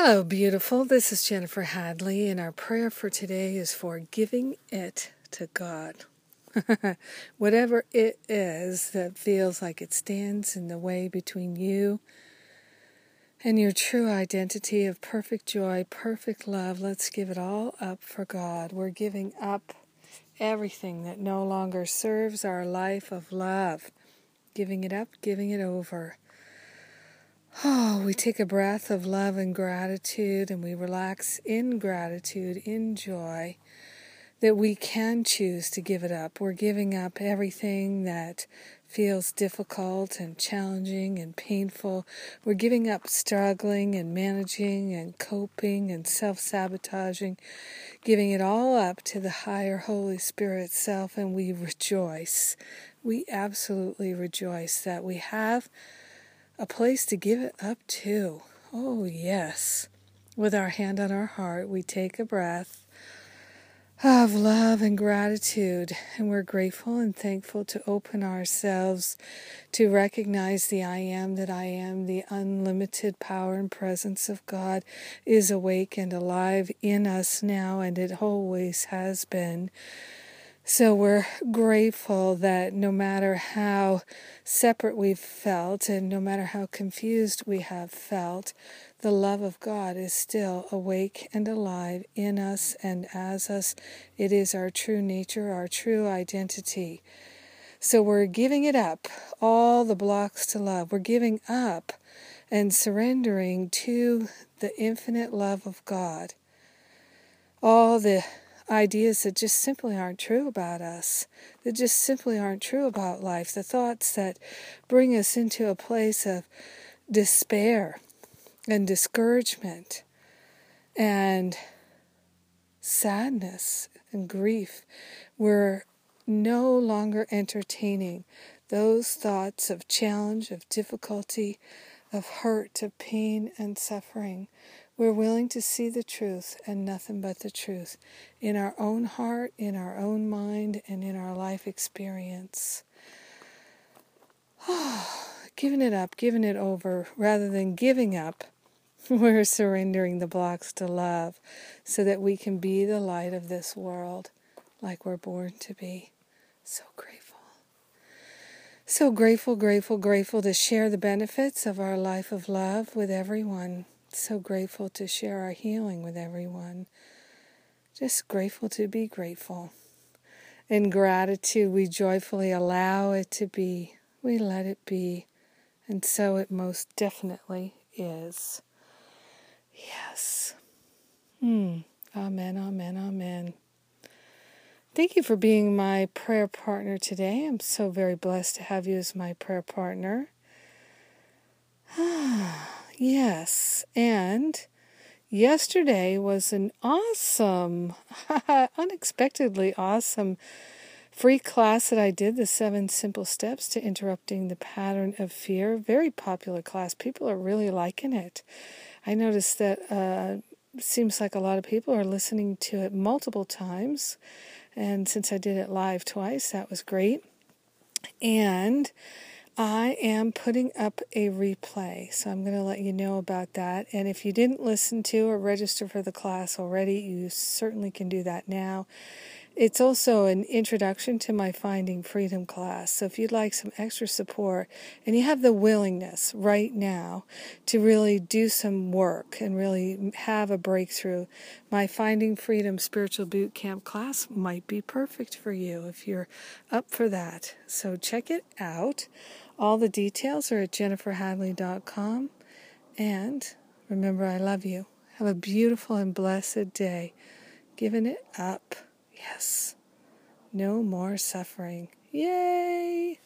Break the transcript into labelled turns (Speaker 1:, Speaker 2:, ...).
Speaker 1: Hello, beautiful. This is Jennifer Hadley, and our prayer for today is for giving it to God. Whatever it is that feels like it stands in the way between you and your true identity of perfect joy, perfect love, let's give it all up for God. We're giving up everything that no longer serves our life of love, giving it up, giving it over. Oh, we take a breath of love and gratitude and we relax in gratitude, in joy that we can choose to give it up. We're giving up everything that feels difficult and challenging and painful. We're giving up struggling and managing and coping and self sabotaging, giving it all up to the higher Holy Spirit self, and we rejoice. We absolutely rejoice that we have a place to give it up to. Oh, yes. With our hand on our heart, we take a breath of love and gratitude, and we're grateful and thankful to open ourselves to recognize the I am that I am, the unlimited power and presence of God is awake and alive in us now, and it always has been. So we're grateful that no matter how separate we've felt and no matter how confused we have felt, the love of God is still awake and alive in us and as us. It is our true nature, our true identity. So we're giving it up, all the blocks to love. We're giving up and surrendering to the infinite love of God. All the ideas that just simply aren't true about us, that just simply aren't true about life, the thoughts that bring us into a place of despair and discouragement and sadness and grief. We're no longer entertaining those thoughts of challenge, of difficulty, of hurt, of pain and suffering. We're willing to see the truth and nothing but the truth in our own heart, in our own mind, and in our life experience. giving it up, giving it over, rather than giving up, we're surrendering the blocks to love so that we can be the light of this world like we're born to be. So grateful. So grateful, grateful, grateful to share the benefits of our life of love with everyone so grateful to share our healing with everyone. Just grateful to be grateful. In gratitude, we joyfully allow it to be. We let it be. And so it most definitely is. Yes. Hmm. Amen, amen, amen. Thank you for being my prayer partner today. I'm so very blessed to have you as my prayer partner. Yes, and yesterday was an awesome, unexpectedly awesome free class that I did the seven simple steps to interrupting the pattern of fear. Very popular class. People are really liking it. I noticed that uh, seems like a lot of people are listening to it multiple times. And since I did it live twice, that was great. And I am putting up a replay, so I'm going to let you know about that. And if you didn't listen to or register for the class already, you certainly can do that now. It's also an introduction to my Finding Freedom class. So if you'd like some extra support and you have the willingness right now to really do some work and really have a breakthrough, my Finding Freedom Spiritual Boot Camp class might be perfect for you if you're up for that. So check it out. All the details are at jenniferhadley.com. And remember, I love you. Have a beautiful and blessed day. Giving it up. Yes. No more suffering. Yay!